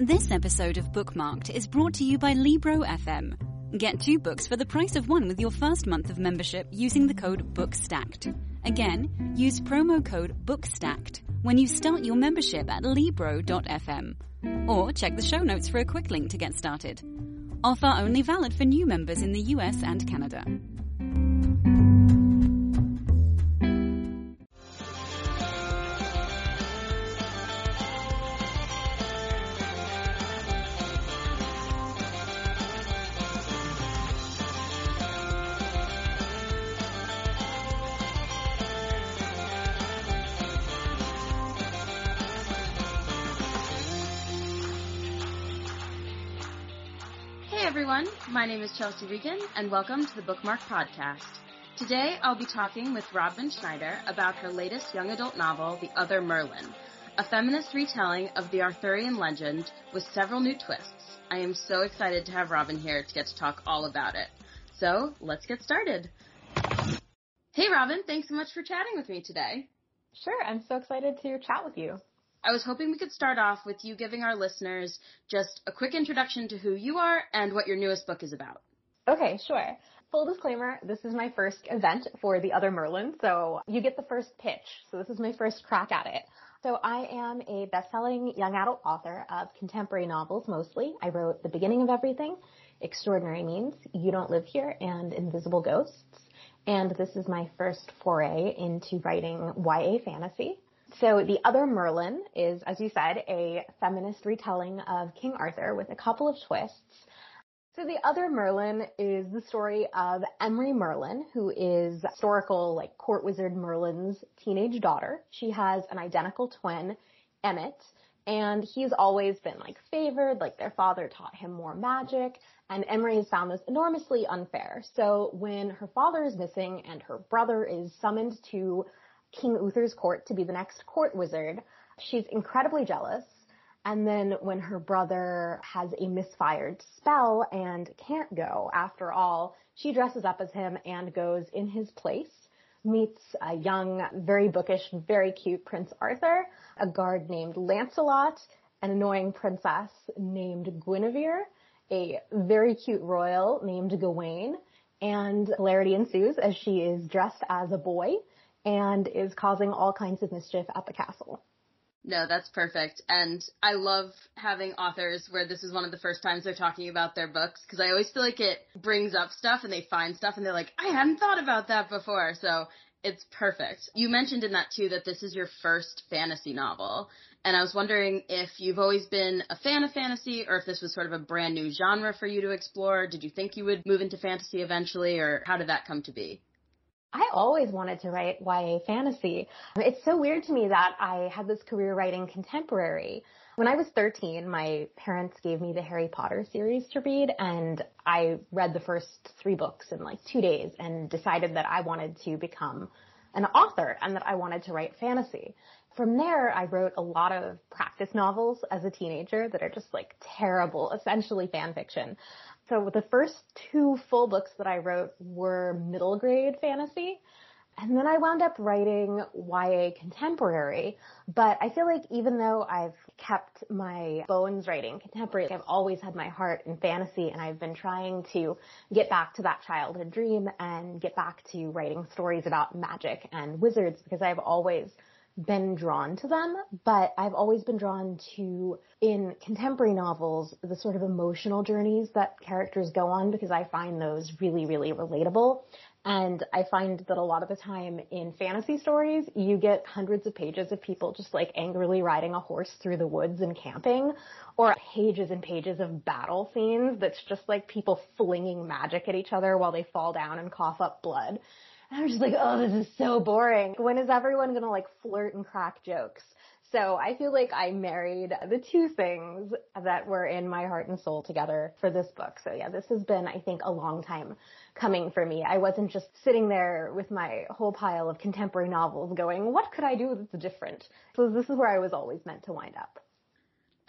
This episode of Bookmarked is brought to you by Libro FM. Get two books for the price of one with your first month of membership using the code BOOKSTACKED. Again, use promo code BOOKSTACKED when you start your membership at Libro.fm. Or check the show notes for a quick link to get started. Offer only valid for new members in the US and Canada. Everyone, my name is Chelsea Regan and welcome to the Bookmarked Podcast. Today I'll be talking with Robyn Schneider about her latest young adult novel, The Other Merlin, a feminist retelling of the Arthurian legend with several new twists. I am so excited to have Robyn here to get to talk all about it. So let's get started. Hey Robyn, thanks so much for chatting with me today. Sure, I'm so excited to chat with you. I was hoping we could start off with you giving our listeners just a quick introduction to who you are and what your newest book is about. Okay, sure. Full disclaimer, this is my first event for The Other Merlin, so you get the first pitch. So this is my first crack at it. So I am a best-selling young adult author of contemporary novels mostly. I wrote The Beginning of Everything, Extraordinary Means, You Don't Live Here, and Invisible Ghosts. And this is my first foray into writing YA fantasy. So The Other Merlin is, as you said, a feminist retelling of King Arthur with a couple of twists. So The Other Merlin is the story of Emery Merlin, who is historical, like, court wizard Merlin's teenage daughter. She has an identical twin, Emmett, and he's always been, like, favored, like, their father taught him more magic, and Emery has found this enormously unfair. So when her father is missing and her brother is summoned to King Uther's court to be the next court wizard. She's incredibly jealous. And then when her brother has a misfired spell and can't go after all, she dresses up as him and goes in his place, meets a young, very bookish, very cute Prince Arthur, a guard named Lancelot, an annoying princess named Guinevere, a very cute royal named Gawain, and hilarity ensues as she is dressed as a boy and is causing all kinds of mischief at the castle. No, that's perfect. And I love having authors where this is one of the first times they're talking about their books because I always feel like it brings up stuff and they find stuff and they're like, I hadn't thought about that before. So it's perfect. You mentioned in that too that this is your first fantasy novel. And I was wondering if you've always been a fan of fantasy or if this was sort of a brand new genre for you to explore. Did you think you would move into fantasy eventually or how did that come to be? I always wanted to write YA fantasy. It's so weird to me that I had this career writing contemporary. When I was 13, my parents gave me the Harry Potter series to read and I read the first three books in like two days and decided that I wanted to become an author and that I wanted to write fantasy. From there, I wrote a lot of practice novels as a teenager that are just like terrible, essentially fan fiction. So the first two full books that I wrote were middle grade fantasy. And then I wound up writing YA contemporary. But I feel like even though I've kept my bones writing contemporary, I've always had my heart in fantasy and I've been trying to get back to that childhood dream and get back to writing stories about magic and wizards because I've always been drawn to them, but I've always been drawn to, in contemporary novels, the sort of emotional journeys that characters go on because I find those really, really relatable. And I find that a lot of the time in fantasy stories, you get hundreds of pages of people just like angrily riding a horse through the woods and camping, or pages and pages of battle scenes that's just like people flinging magic at each other while they fall down and cough up blood. And I'm just like, oh, this is so boring. When is everyone gonna like flirt and crack jokes? So I feel like I married the two things that were in my heart and soul together for this book. So yeah, this has been, I think, a long time coming for me. I wasn't just sitting there with my whole pile of contemporary novels going, what could I do that's different? So this is where I was always meant to wind up.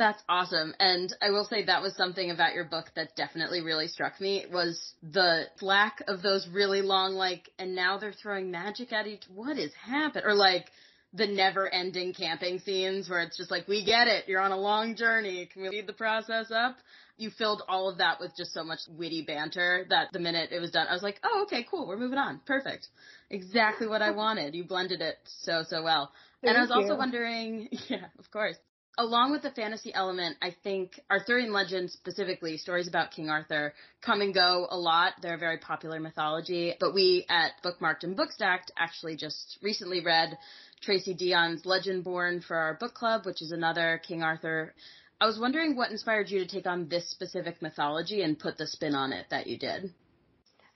That's awesome. And I will say that was something about your book that definitely really struck me was the lack of those really long, like, and now they're throwing magic at each, what is happening? Or like, the never ending camping scenes where it's just like, we get it. You're on a long journey. Can we speed the process up? You filled all of that with just so much witty banter that the minute it was done, I was like, oh, okay, cool. We're moving on. Perfect. Exactly what I wanted. You blended it so, so well. Thank and I was you. also wondering, yeah, of course. Along with the fantasy element, I think Arthurian legends, specifically stories about King Arthur, come and go a lot. They're a very popular mythology, but we at Bookmarked and Bookstacked actually just recently read Tracy Deonn's Legendborn for our book club, which is another King Arthur. I was wondering what inspired you to take on this specific mythology and put the spin on it that you did.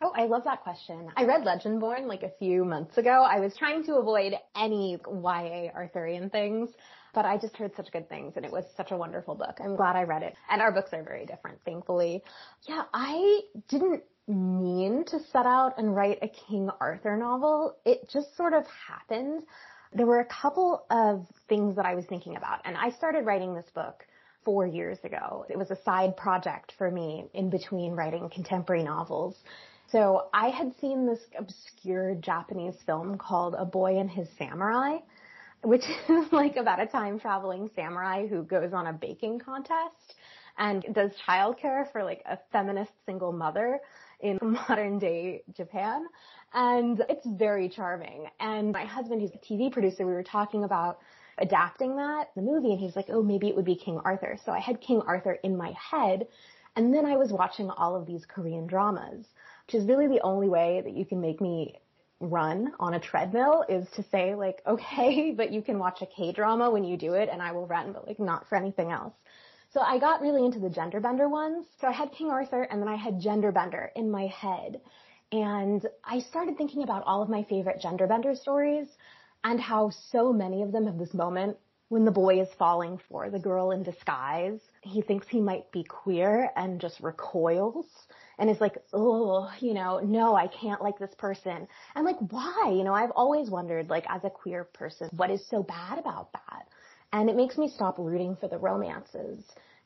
Oh, I love that question. I read Legendborn like a few months ago. I was trying to avoid any YA Arthurian things, but I just heard such good things and it was such a wonderful book. I'm glad I read it. And our books are very different, thankfully. Yeah, I didn't mean to set out and write a King Arthur novel. It just sort of happened. There were a couple of things that I was thinking about and I started writing this book four years ago. It was a side project for me in between writing contemporary novels. So I had seen this obscure Japanese film called A Boy and His Samurai, which is like about a time traveling samurai who goes on a baking contest and does childcare for like a feminist single mother in modern day Japan. And it's very charming. And my husband, who's a TV producer, we were talking about adapting that, the movie, and he's like, oh, maybe it would be King Arthur. So I had King Arthur in my head. And then I was watching all of these Korean dramas, which is really the only way that you can make me run on a treadmill is to say like, okay, but you can watch a K-drama when you do it and I will run, but like not for anything else. So I got really into the gender bender ones. So I had King Arthur and then I had gender bender in my head. And I started thinking about all of my favorite gender bender stories and how so many of them have this moment when the boy is falling for the girl in disguise. He thinks he might be queer and just recoils and is like, oh, you know, no, I can't like this person. I'm like, why? You know, I've always wondered, like, as a queer person, what is so bad about that? And it makes me stop rooting for the romances.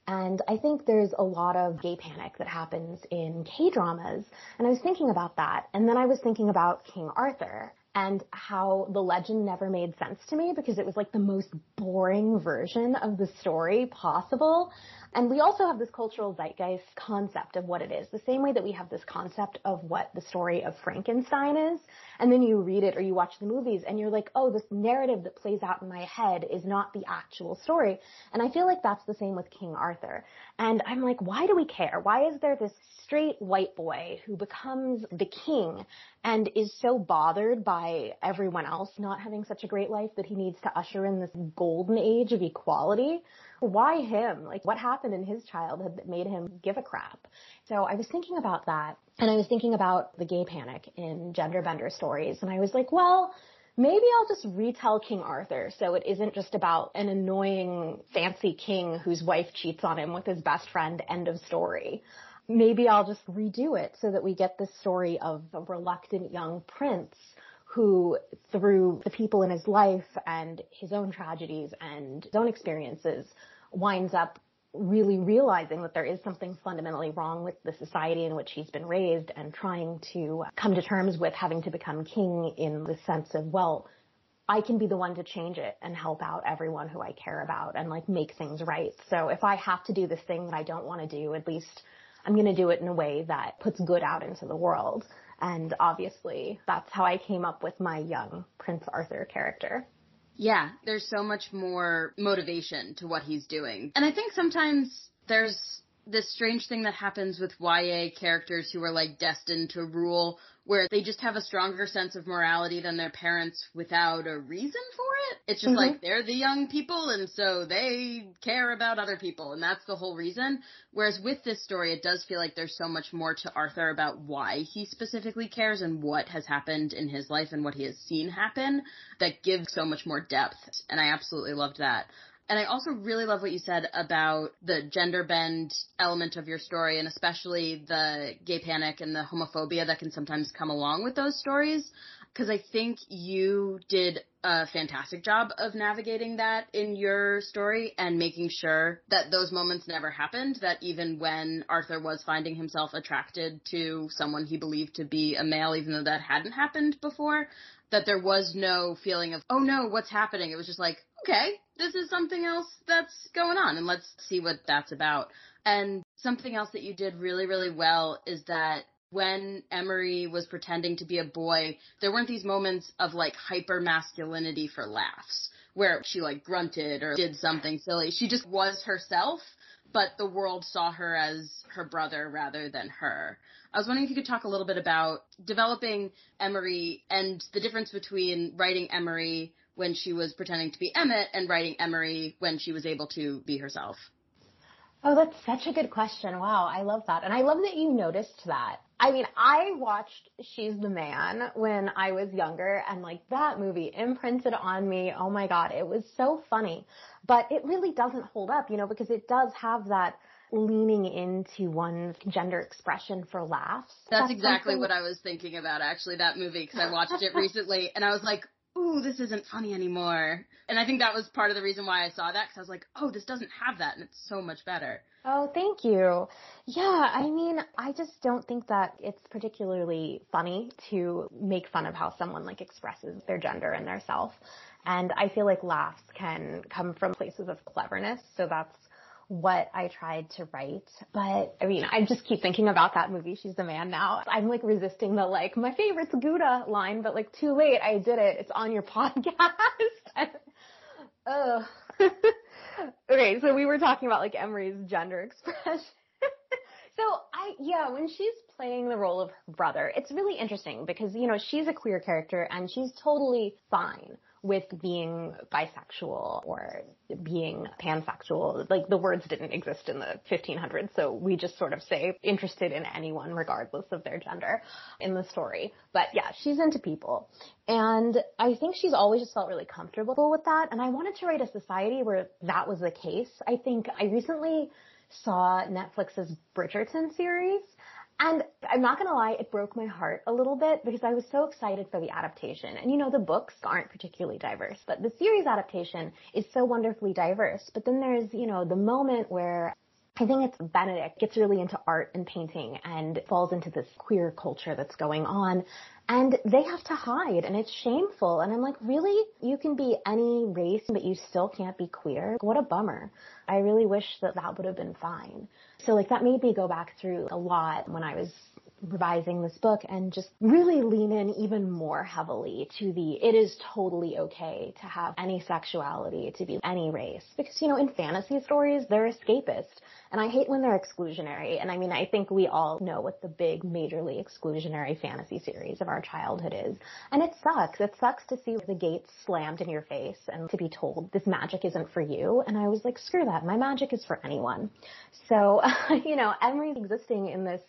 And I think there's a lot of gay panic that happens in K-dramas. And I was thinking about that. And then I was thinking about King Arthur and how the legend never made sense to me because it was like the most boring version of the story possible. And we also have this cultural zeitgeist concept of what it is, the same way that we have this concept of what the story of Frankenstein is. And then you read it or you watch the movies and you're like, oh, this narrative that plays out in my head is not the actual story. And I feel like that's the same with King Arthur. And I'm like, why do we care? Why is there this straight white boy who becomes the king and is so bothered by everyone else not having such a great life that he needs to usher in this golden age of equality? Why him? Like what happened in his childhood that made him give a crap? So I was thinking about that and I was thinking about the gay panic in gender bender stories and I was like, well, maybe I'll just retell King Arthur so it isn't just about an annoying fancy king whose wife cheats on him with his best friend, end of story. Maybe I'll just redo it so that we get this story of a reluctant young prince who through the people in his life and his own tragedies and his own experiences winds up really realizing that there is something fundamentally wrong with the society in which he's been raised and trying to come to terms with having to become king in the sense of, well, I can be the one to change it and help out everyone who I care about and like make things right. So if I have to do this thing that I don't want to do, at least I'm going to do it in a way that puts good out into the world. And obviously that's how I came up with my young Prince Arthur character. Yeah, there's so much more motivation to what he's doing. And I think sometimes there's this strange thing that happens with YA characters who are like destined to rule, where they just have a stronger sense of morality than their parents without a reason for it. It's just mm-hmm. like they're the young people and so they care about other people and that's the whole reason. Whereas with this story, it does feel like there's so much more to Arthur about why he specifically cares and what has happened in his life and what he has seen happen that gives so much more depth. And I absolutely loved that. And I also really love what you said about the gender bend element of your story and especially the gay panic and the homophobia that can sometimes come along with those stories. Cause I think you did a fantastic job of navigating that in your story and making sure that those moments never happened, that even when Arthur was finding himself attracted to someone he believed to be a male, even though that hadn't happened before, that there was no feeling of, oh no, what's happening? It was just like, okay, this is something else that's going on and let's see what that's about. And something else that you did really, really well is that when Emery was pretending to be a boy, there weren't these moments of like hyper masculinity for laughs where she like grunted or did something silly. She just was herself, but the world saw her as her brother rather than her. I was wondering if you could talk a little bit about developing Emery and the difference between writing Emery when she was pretending to be Emmett and writing Emery when she was able to be herself? Oh, that's such a good question. Wow, I love that. And I love that you noticed that. I mean, I watched She's the Man when I was younger and like that movie imprinted on me. Oh my God, it was so funny. But it really doesn't hold up, you know, because it does have that leaning into one's gender expression for laughs. That's, That's exactly something... what I was thinking about actually, that movie, because I watched it recently and I was like, ooh, this isn't funny anymore. And I think that was part of the reason why I saw that because I was like, oh, this doesn't have that and it's so much better. Oh, thank you. Yeah, I mean, I just don't think that it's particularly funny to make fun of how someone like expresses their gender and their self. And I feel like laughs can come from places of cleverness. So that's what I tried to write. But I mean, I just keep thinking about that movie, She's the Man now. I'm like resisting the like, my favorite's Gouda line, but like too late. I did it. It's on your podcast. Ugh. okay, so we were talking about like Emery's gender expression. so I, yeah, when she's playing the role of her brother, it's really interesting because, you know, she's a queer character and she's totally fine with being bisexual or being pansexual. Like the words didn't exist in the 1500s, so we just sort of say interested in anyone regardless of their gender in the story. But yeah, she's into people. And I think she's always just felt really comfortable with that. And I wanted to write a society where that was the case. I think I recently saw Netflix's Bridgerton series and I'm not gonna lie, it broke my heart a little bit because I was so excited for the adaptation. And you know, the books aren't particularly diverse, but the series adaptation is so wonderfully diverse. But then there's, you know, the moment where I think it's Benedict gets really into art and painting and falls into this queer culture that's going on and they have to hide and it's shameful. And I'm like, really? You can be any race, but you still can't be queer? What a bummer. I really wish that that would have been fine. So like that made me go back through a lot when I was revising this book and just really lean in even more heavily to the it is totally okay to have any sexuality, to be any race. Because, you know, in fantasy stories, they're escapist. And I hate when they're exclusionary. And I mean, I think we all know what the big majorly exclusionary fantasy series of our childhood is. And it sucks. It sucks to see the gates slammed in your face and to be told this magic isn't for you. And I was like, screw that. My magic is for anyone. So, you know, Emery's existing in this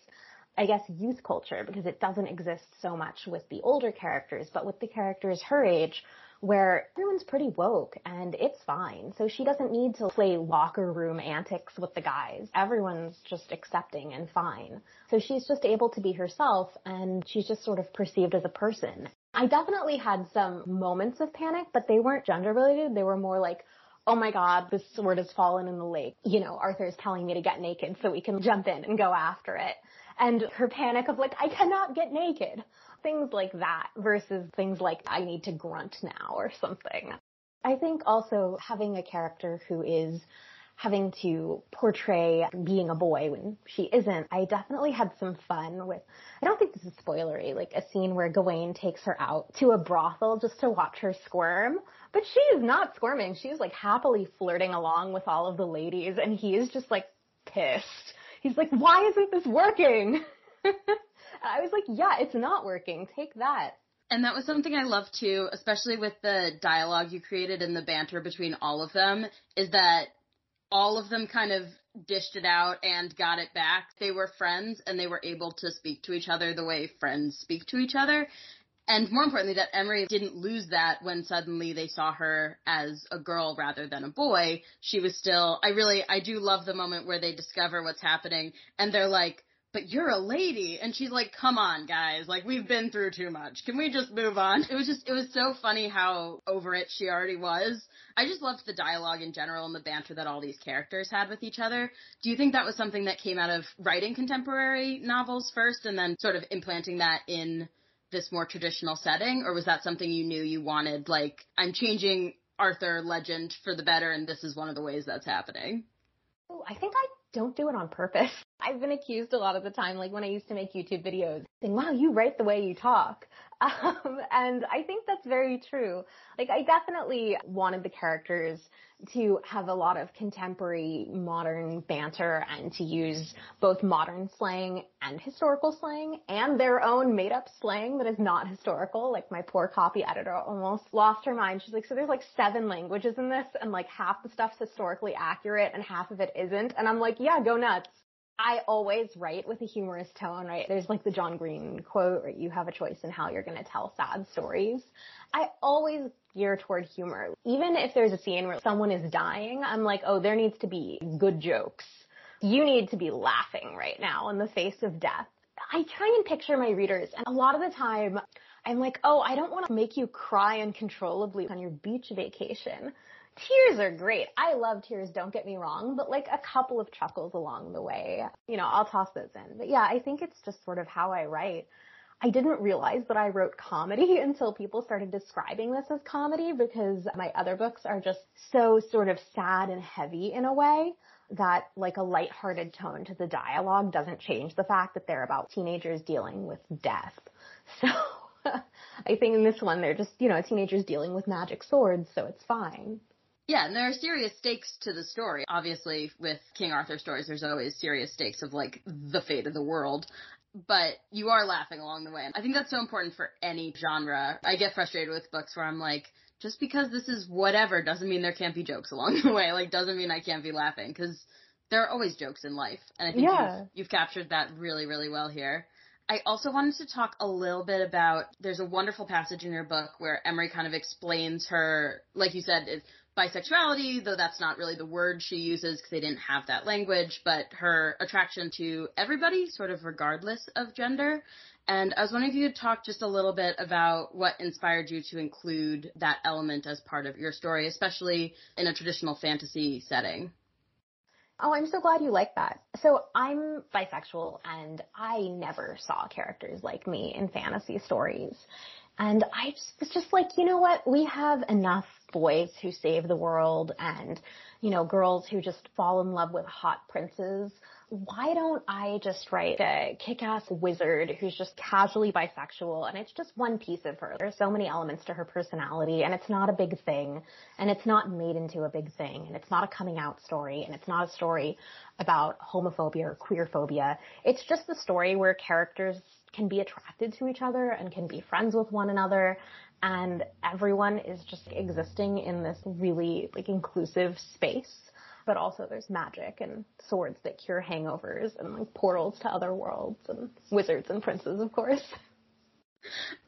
I guess, youth culture because it doesn't exist so much with the older characters, but with the characters her age, where everyone's pretty woke and it's fine. So she doesn't need to play locker room antics with the guys. Everyone's just accepting and fine. So she's just able to be herself and she's just sort of perceived as a person. I definitely had some moments of panic, but they weren't gender related. They were more like, oh my god, this sword has fallen in the lake. You know, Arthur is telling me to get naked so we can jump in and go after it and her panic of like, I cannot get naked. Things like that versus things like, I need to grunt now or something. I think also having a character who is having to portray being a boy when she isn't, I definitely had some fun with, I don't think this is spoilery, like a scene where Gawain takes her out to a brothel just to watch her squirm. But she is not squirming. She's like happily flirting along with all of the ladies and he is just like pissed He's like, why isn't this working? I was like, yeah, it's not working. Take that. And that was something I loved too, especially with the dialogue you created and the banter between all of them, is that all of them kind of dished it out and got it back. They were friends and they were able to speak to each other the way friends speak to each other. And more importantly, that Emery didn't lose that when suddenly they saw her as a girl rather than a boy. She was still, I really, I do love the moment where they discover what's happening and they're like, but you're a lady. And she's like, come on, guys. Like, we've been through too much. Can we just move on? It was just, it was so funny how over it she already was. I just loved the dialogue in general and the banter that all these characters had with each other. Do you think that was something that came out of writing contemporary novels first and then sort of implanting that in this more traditional setting? Or was that something you knew you wanted? Like, I'm changing Arthur legend for the better and this is one of the ways that's happening. Oh, I think I don't do it on purpose. I've been accused a lot of the time, like when I used to make YouTube videos, saying, wow, you write the way you talk. Um, and I think that's very true. Like I definitely wanted the characters to have a lot of contemporary modern banter and to use both modern slang and historical slang and their own made up slang that is not historical. Like my poor copy editor almost lost her mind. She's like, so there's like seven languages in this and like half the stuff's historically accurate and half of it isn't. And I'm like, yeah, go nuts. I always write with a humorous tone, right? There's like the John Green quote, right? You have a choice in how you're going to tell sad stories. I always gear toward humor. Even if there's a scene where someone is dying, I'm like, oh, there needs to be good jokes. You need to be laughing right now in the face of death. I try and picture my readers and a lot of the time I'm like, oh, I don't want to make you cry uncontrollably on your beach vacation tears are great. I love tears, don't get me wrong, but like a couple of chuckles along the way, you know, I'll toss those in. But yeah, I think it's just sort of how I write. I didn't realize that I wrote comedy until people started describing this as comedy because my other books are just so sort of sad and heavy in a way that like a light-hearted tone to the dialogue doesn't change the fact that they're about teenagers dealing with death. So I think in this one they're just, you know, teenagers dealing with magic swords, so it's fine. Yeah, and there are serious stakes to the story. Obviously, with King Arthur stories, there's always serious stakes of like the fate of the world. But you are laughing along the way. And I think that's so important for any genre. I get frustrated with books where I'm like, just because this is whatever doesn't mean there can't be jokes along the way. Like, doesn't mean I can't be laughing because there are always jokes in life. And I think yeah. you've, you've captured that really, really well here. I also wanted to talk a little bit about there's a wonderful passage in your book where Emery kind of explains her, like you said, bisexuality, though that's not really the word she uses because they didn't have that language, but her attraction to everybody, sort of regardless of gender. And I was wondering if you could talk just a little bit about what inspired you to include that element as part of your story, especially in a traditional fantasy setting. Oh, I'm so glad you like that. So I'm bisexual and I never saw characters like me in fantasy stories. And I just was just like, you know what? We have enough boys who save the world and, you know, girls who just fall in love with hot princes. Why don't I just write a kick-ass wizard who's just casually bisexual and it's just one piece of her. There's so many elements to her personality and it's not a big thing and it's not made into a big thing and it's not a coming out story and it's not a story about homophobia or queerphobia. It's just the story where characters can be attracted to each other and can be friends with one another and everyone is just existing in this really like inclusive space but also there's magic and swords that cure hangovers and like portals to other worlds and wizards and princes of course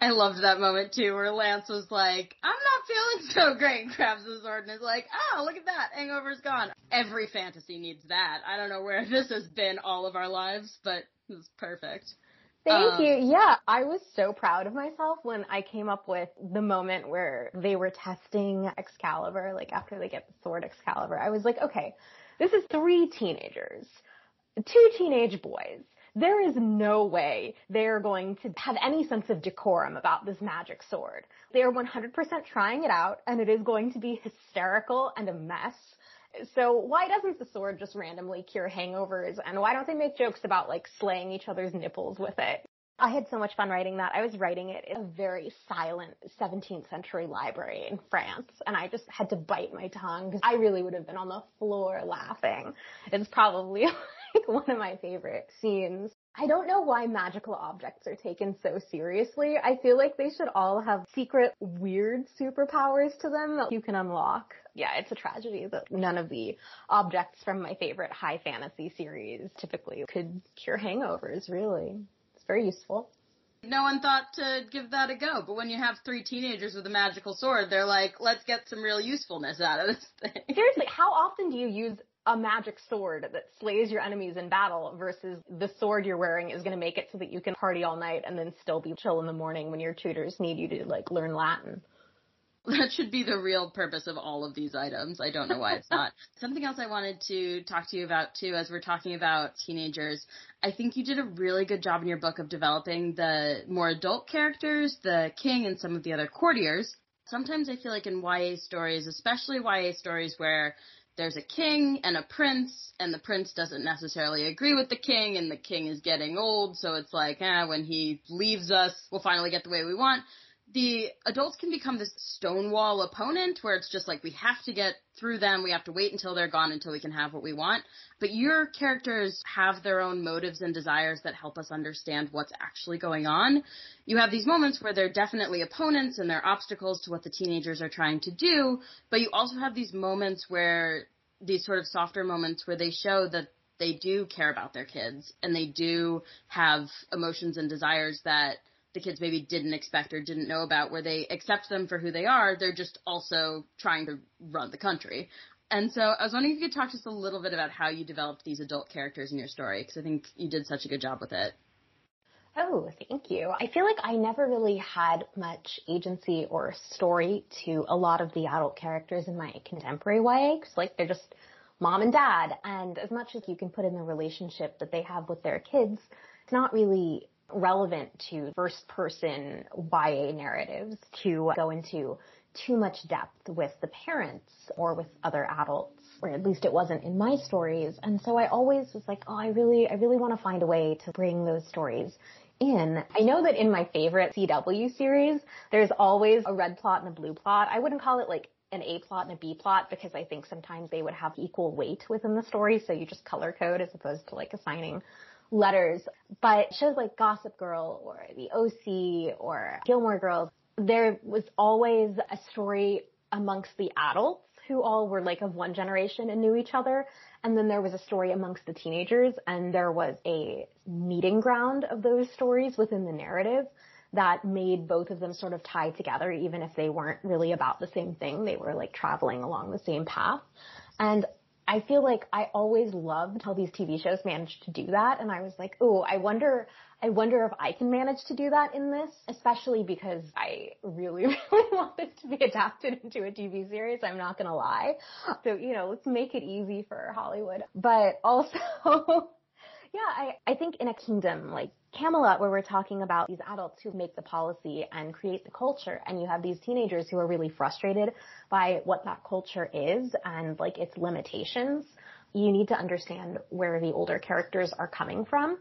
I loved that moment too, where Lance was like, I'm not feeling so great, grabs the sword and is like, oh, look at that, hangover's gone. Every fantasy needs that. I don't know where this has been all of our lives, but it's perfect. Thank um, you. Yeah, I was so proud of myself when I came up with the moment where they were testing Excalibur, like after they get the sword Excalibur. I was like, okay, this is three teenagers, two teenage boys. There is no way they're going to have any sense of decorum about this magic sword. They are 100% trying it out and it is going to be hysterical and a mess. So why doesn't the sword just randomly cure hangovers? And why don't they make jokes about like slaying each other's nipples with it? I had so much fun writing that. I was writing it in a very silent 17th century library in France, and I just had to bite my tongue because I really would have been on the floor laughing. It's probably like one of my favorite scenes. I don't know why magical objects are taken so seriously. I feel like they should all have secret weird superpowers to them that you can unlock. Yeah, it's a tragedy that none of the objects from my favorite high fantasy series typically could cure hangovers, really. It's very useful. No one thought to give that a go, but when you have three teenagers with a magical sword, they're like, let's get some real usefulness out of this thing. Seriously, how often do you use a magic sword that slays your enemies in battle versus the sword you're wearing is going to make it so that you can party all night and then still be chill in the morning when your tutors need you to like learn Latin. That should be the real purpose of all of these items. I don't know why it's not. Something else I wanted to talk to you about too, as we're talking about teenagers, I think you did a really good job in your book of developing the more adult characters, the king and some of the other courtiers. Sometimes I feel like in YA stories, especially YA stories where there's a king and a prince, and the prince doesn't necessarily agree with the king, and the king is getting old, so it's like, eh, when he leaves us, we'll finally get the way we want the adults can become this stonewall opponent where it's just like we have to get through them, we have to wait until they're gone until we can have what we want. But your characters have their own motives and desires that help us understand what's actually going on. You have these moments where they're definitely opponents and they're obstacles to what the teenagers are trying to do, but you also have these moments where these sort of softer moments where they show that they do care about their kids and they do have emotions and desires that the kids maybe didn't expect or didn't know about where they accept them for who they are. They're just also trying to run the country. And so I was wondering if you could talk just a little bit about how you developed these adult characters in your story because I think you did such a good job with it. Oh, thank you. I feel like I never really had much agency or story to a lot of the adult characters in my contemporary YA because like they're just mom and dad and as much as you can put in the relationship that they have with their kids, it's not really relevant to first person YA narratives to go into too much depth with the parents or with other adults, or at least it wasn't in my stories. And so I always was like, oh, I really, I really want to find a way to bring those stories in. I know that in my favorite CW series, there's always a red plot and a blue plot. I wouldn't call it like an A plot and a B plot because I think sometimes they would have equal weight within the story. So you just color code as opposed to like assigning letters, but shows like Gossip Girl or The OC or Gilmore Girls, there was always a story amongst the adults who all were like of one generation and knew each other. And then there was a story amongst the teenagers and there was a meeting ground of those stories within the narrative that made both of them sort of tie together, even if they weren't really about the same thing. They were like traveling along the same path. And I feel like I always loved how these TV shows managed to do that. And I was like, oh, I wonder, I wonder if I can manage to do that in this, especially because I really, really want this to be adapted into a TV series. I'm not going to lie. So, you know, let's make it easy for Hollywood. But also, yeah, I, I think in a kingdom like Camelot, where we're talking about these adults who make the policy and create the culture, and you have these teenagers who are really frustrated by what that culture is and like its limitations, you need to understand where the older characters are coming from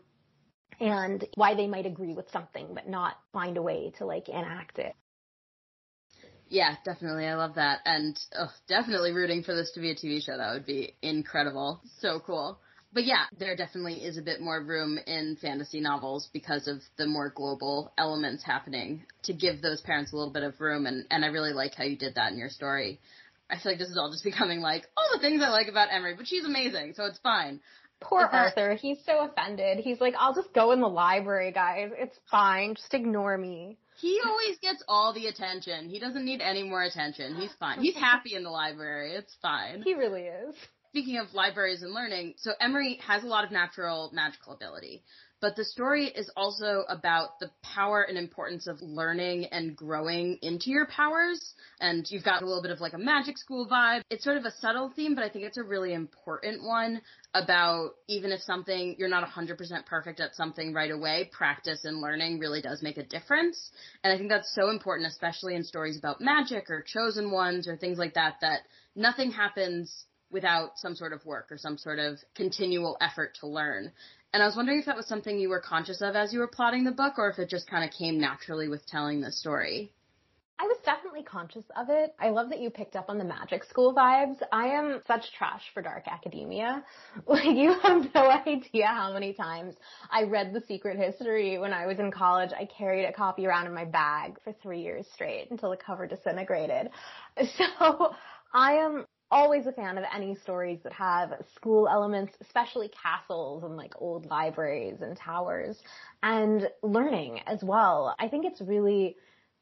and why they might agree with something but not find a way to like enact it. Yeah, definitely. I love that. And oh, definitely rooting for this to be a TV show. That would be incredible. So cool but yeah, there definitely is a bit more room in fantasy novels because of the more global elements happening to give those parents a little bit of room. And, and I really like how you did that in your story. I feel like this is all just becoming like all the things I like about Emery, but she's amazing, so it's fine. Poor Arthur, he's so offended. He's like, I'll just go in the library, guys. It's fine. Just ignore me. He always gets all the attention. He doesn't need any more attention. He's fine. He's happy in the library. It's fine. He really is speaking of libraries and learning, so Emery has a lot of natural magical ability, but the story is also about the power and importance of learning and growing into your powers. And you've got a little bit of like a magic school vibe. It's sort of a subtle theme, but I think it's a really important one about even if something, you're not 100% perfect at something right away, practice and learning really does make a difference. And I think that's so important, especially in stories about magic or chosen ones or things like that, that nothing happens without some sort of work or some sort of continual effort to learn. And I was wondering if that was something you were conscious of as you were plotting the book or if it just kind of came naturally with telling the story. I was definitely conscious of it. I love that you picked up on the magic school vibes. I am such trash for dark academia. Like you have no idea how many times I read The Secret History when I was in college. I carried a copy around in my bag for three years straight until the cover disintegrated. So I am always a fan of any stories that have school elements, especially castles and like old libraries and towers and learning as well. I think it's really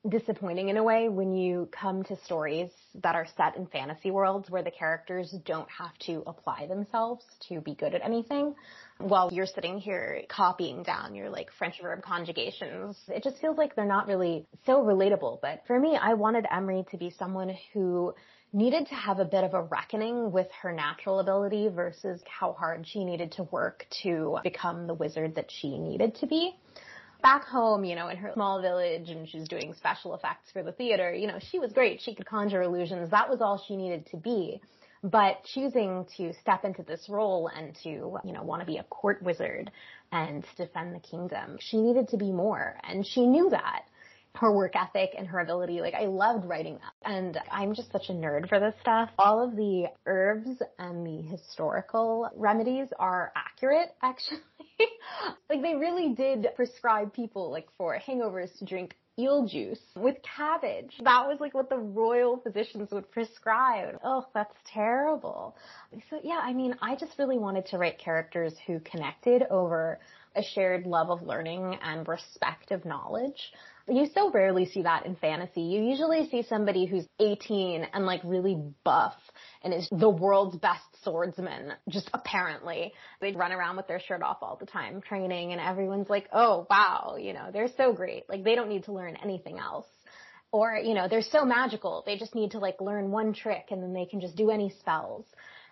disappointing in a way when you come to stories that are set in fantasy worlds where the characters don't have to apply themselves to be good at anything while you're sitting here copying down your like French verb conjugations. It just feels like they're not really so relatable. But for me, I wanted Emery to be someone who needed to have a bit of a reckoning with her natural ability versus how hard she needed to work to become the wizard that she needed to be back home, you know, in her small village and she's doing special effects for the theater, you know, she was great. She could conjure illusions. That was all she needed to be. But choosing to step into this role and to, you know, want to be a court wizard and defend the kingdom, she needed to be more. And she knew that her work ethic and her ability. Like I loved writing that. And I'm just such a nerd for this stuff. All of the herbs and the historical remedies are accurate actually. like they really did prescribe people like for hangovers to drink eel juice with cabbage. That was like what the royal physicians would prescribe. Oh, that's terrible. So yeah, I mean, I just really wanted to write characters who connected over a shared love of learning and respect of knowledge. You so rarely see that in fantasy. You usually see somebody who's 18 and like really buff and is the world's best swordsman, just apparently. They run around with their shirt off all the time training and everyone's like, oh wow, you know, they're so great. Like they don't need to learn anything else. Or, you know, they're so magical. They just need to like learn one trick and then they can just do any spells.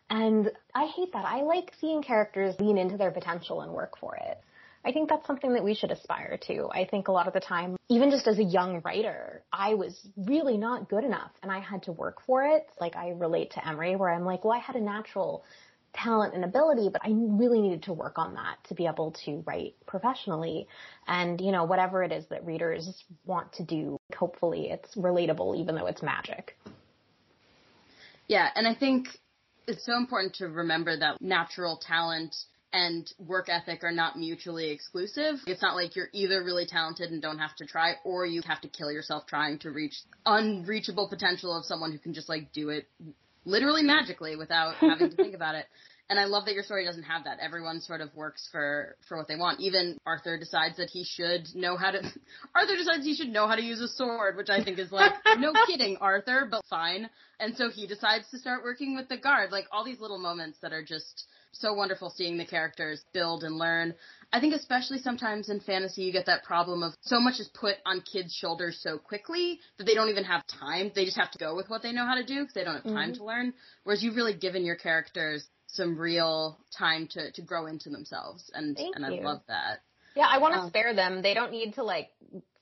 And I hate that. I like seeing characters lean into their potential and work for it. I think that's something that we should aspire to. I think a lot of the time, even just as a young writer, I was really not good enough and I had to work for it. Like I relate to Emery where I'm like, well, I had a natural talent and ability, but I really needed to work on that to be able to write professionally. And, you know, whatever it is that readers want to do, hopefully it's relatable even though it's magic. Yeah, and I think it's so important to remember that natural talent and work ethic are not mutually exclusive. It's not like you're either really talented and don't have to try, or you have to kill yourself trying to reach unreachable potential of someone who can just like do it literally magically without having to think about it. And I love that your story doesn't have that. Everyone sort of works for for what they want. Even Arthur decides that he should know how to. Arthur decides he should know how to use a sword, which I think is like no kidding, Arthur, but fine. And so he decides to start working with the guard. Like all these little moments that are just so wonderful seeing the characters build and learn. I think especially sometimes in fantasy you get that problem of so much is put on kids' shoulders so quickly that they don't even have time. They just have to go with what they know how to do because they don't have time mm-hmm. to learn. Whereas you've really given your characters some real time to, to grow into themselves and Thank and you. I love that. Yeah, I want to um, spare them. They don't need to like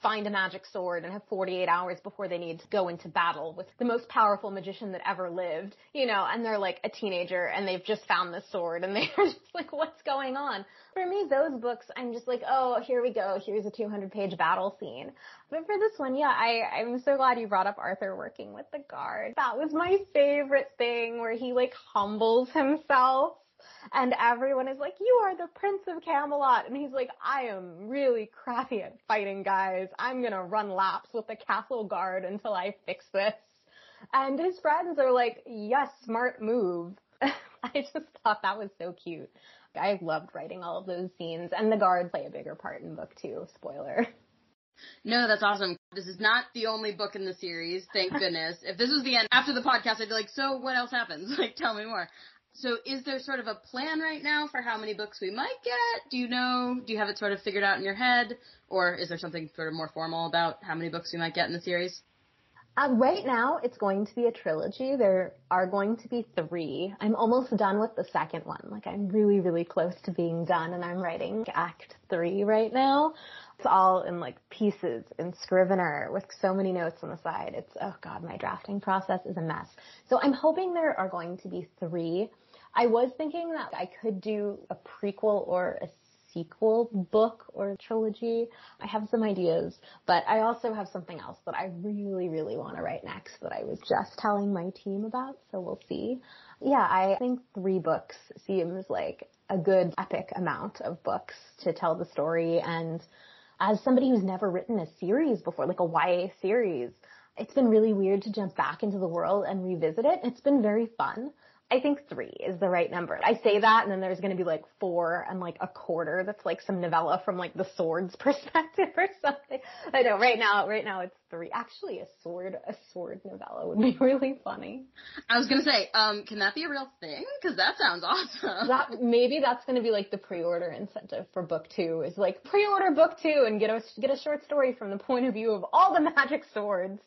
find a magic sword and have 48 hours before they need to go into battle with the most powerful magician that ever lived, you know, and they're like a teenager and they've just found this sword and they're just like, what's going on? For me, those books, I'm just like, oh, here we go. Here's a 200 page battle scene. But for this one, yeah, I, I'm so glad you brought up Arthur working with the guard. That was my favorite thing where he like humbles himself and everyone is like, you are the Prince of Camelot. And he's like, I am really crappy at fighting guys. I'm gonna run laps with the castle guard until I fix this. And his friends are like, yes, smart move. I just thought that was so cute. I loved writing all of those scenes and the guard play a bigger part in book two, spoiler. No, that's awesome. This is not the only book in the series, thank goodness. if this was the end after the podcast, I'd be like, so what else happens? Like, tell me more. So is there sort of a plan right now for how many books we might get? Do you know, do you have it sort of figured out in your head? Or is there something sort of more formal about how many books we might get in the series? Uh, right now, it's going to be a trilogy. There are going to be three. I'm almost done with the second one. Like, I'm really, really close to being done, and I'm writing Act Three right now. It's all in like pieces in Scrivener with so many notes on the side. It's, oh god, my drafting process is a mess. So I'm hoping there are going to be three. I was thinking that I could do a prequel or a sequel book or trilogy. I have some ideas, but I also have something else that I really, really want to write next that I was just telling my team about, so we'll see. Yeah, I think three books seems like a good epic amount of books to tell the story and as somebody who's never written a series before, like a YA series, it's been really weird to jump back into the world and revisit it. It's been very fun. I think three is the right number. I say that and then there's going to be like four and like a quarter that's like some novella from like the sword's perspective or something. I know right now, right now it's three. Actually a sword, a sword novella would be really funny. I was going to say, um, can that be a real thing? Cause that sounds awesome. That, maybe that's going to be like the pre-order incentive for book two is like pre-order book two and get a, get a short story from the point of view of all the magic swords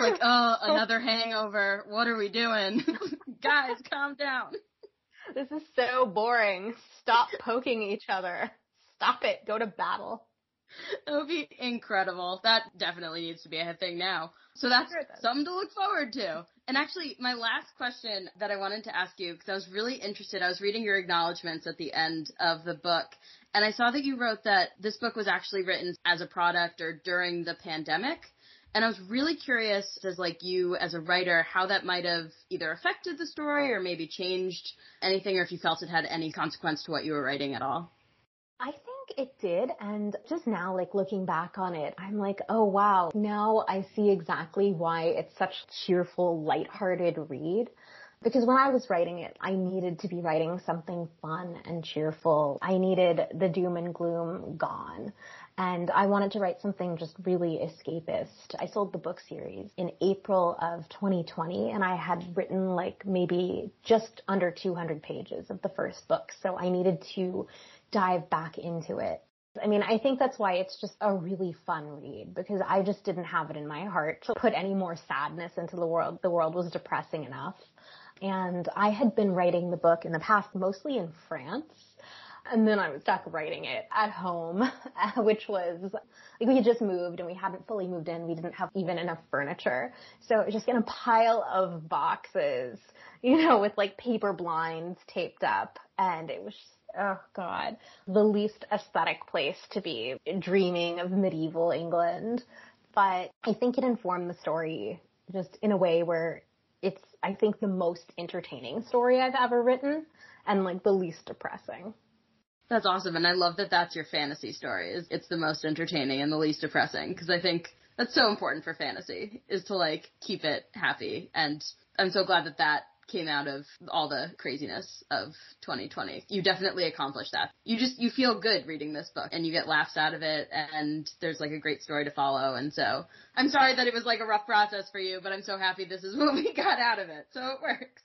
like, oh, another hangover. What are we doing? Guys, calm down. This is so boring. Stop poking each other. Stop it. Go to battle. It would be incredible. That definitely needs to be a thing now. So that's sure something to look forward to. And actually, my last question that I wanted to ask you, because I was really interested, I was reading your acknowledgments at the end of the book, and I saw that you wrote that this book was actually written as a product or during the pandemic. And I was really curious as like you as a writer, how that might have either affected the story or maybe changed anything or if you felt it had any consequence to what you were writing at all. I think it did. And just now, like looking back on it, I'm like, oh wow, now I see exactly why it's such cheerful, lighthearted read. Because when I was writing it, I needed to be writing something fun and cheerful. I needed the doom and gloom gone. And I wanted to write something just really escapist. I sold the book series in April of 2020 and I had written like maybe just under 200 pages of the first book. So I needed to dive back into it. I mean, I think that's why it's just a really fun read because I just didn't have it in my heart to put any more sadness into the world. The world was depressing enough. And I had been writing the book in the past mostly in France and then I was stuck writing it at home, which was like we had just moved and we hadn't fully moved in. We didn't have even enough furniture. So it was just in a pile of boxes, you know, with like paper blinds taped up. And it was oh god, the least aesthetic place to be dreaming of medieval England. But I think it informed the story just in a way where it's, I think, the most entertaining story I've ever written and like the least depressing. That's awesome, and I love that that's your fantasy story. It's, it's the most entertaining and the least depressing because I think that's so important for fantasy is to like keep it happy. And I'm so glad that that came out of all the craziness of 2020. You definitely accomplished that. You just you feel good reading this book and you get laughs out of it and there's like a great story to follow and so I'm sorry that it was like a rough process for you, but I'm so happy this is what we got out of it. So it works.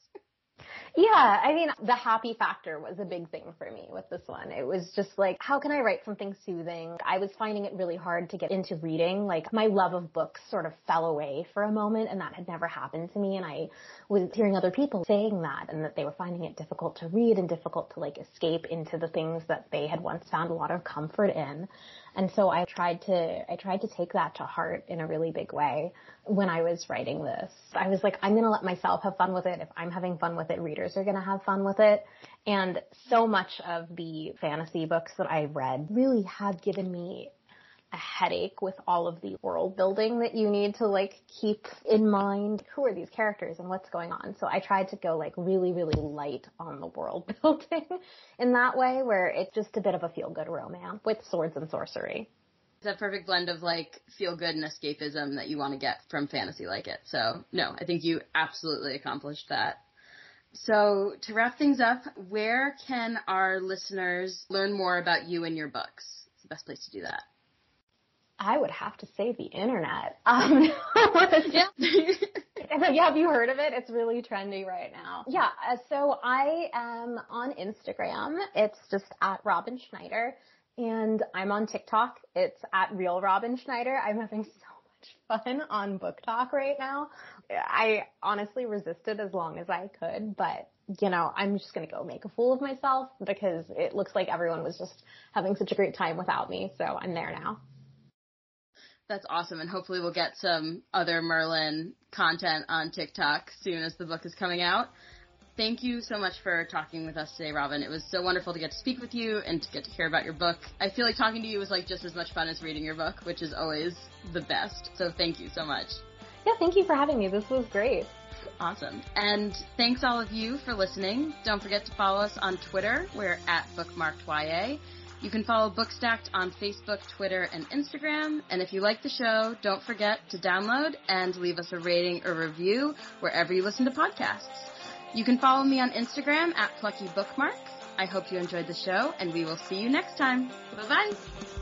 Yeah, I mean, the happy factor was a big thing for me with this one. It was just like, how can I write something soothing? I was finding it really hard to get into reading. Like, my love of books sort of fell away for a moment, and that had never happened to me. And I was hearing other people saying that, and that they were finding it difficult to read and difficult to like escape into the things that they had once found a lot of comfort in. And so I tried to, I tried to take that to heart in a really big way when I was writing this. I was like, I'm going to let myself have fun with it. If I'm having fun with it, readers are going to have fun with it. And so much of the fantasy books that I read really have given me a headache with all of the world building that you need to like keep in mind who are these characters and what's going on. So I tried to go like really, really light on the world building in that way where it's just a bit of a feel good romance with swords and sorcery. It's a perfect blend of like feel good and escapism that you want to get from fantasy like it. So no, I think you absolutely accomplished that. So to wrap things up, where can our listeners learn more about you and your books? It's the best place to do that. I would have to say the internet. Um, yeah. yeah, have you heard of it? It's really trendy right now. Yeah, uh, so I am on Instagram. It's just at Robyn Schneider. And I'm on TikTok. It's at Real Robyn Schneider. I'm having fun on BookTok right now. I honestly resisted as long as I could, but you know, I'm just gonna go make a fool of myself because it looks like everyone was just having such a great time without me. So I'm there now. That's awesome, and hopefully we'll get some other Merlin content on TikTok soon as the book is coming out. Thank you so much for talking with us today, Robyn. It was so wonderful to get to speak with you and to get to hear about your book. I feel like talking to you was like just as much fun as reading your book, which is always the best. So thank you so much. Yeah, thank you for having me. This was great. Awesome. And thanks all of you for listening. Don't forget to follow us on Twitter. We're at bookmarkedya. You can follow Bookstacked on Facebook, Twitter, and Instagram. And if you like the show, don't forget to download and leave us a rating or review wherever you listen to podcasts. You can follow me on Instagram at Plucky Bookmark. I hope you enjoyed the show, and we will see you next time. Bye bye.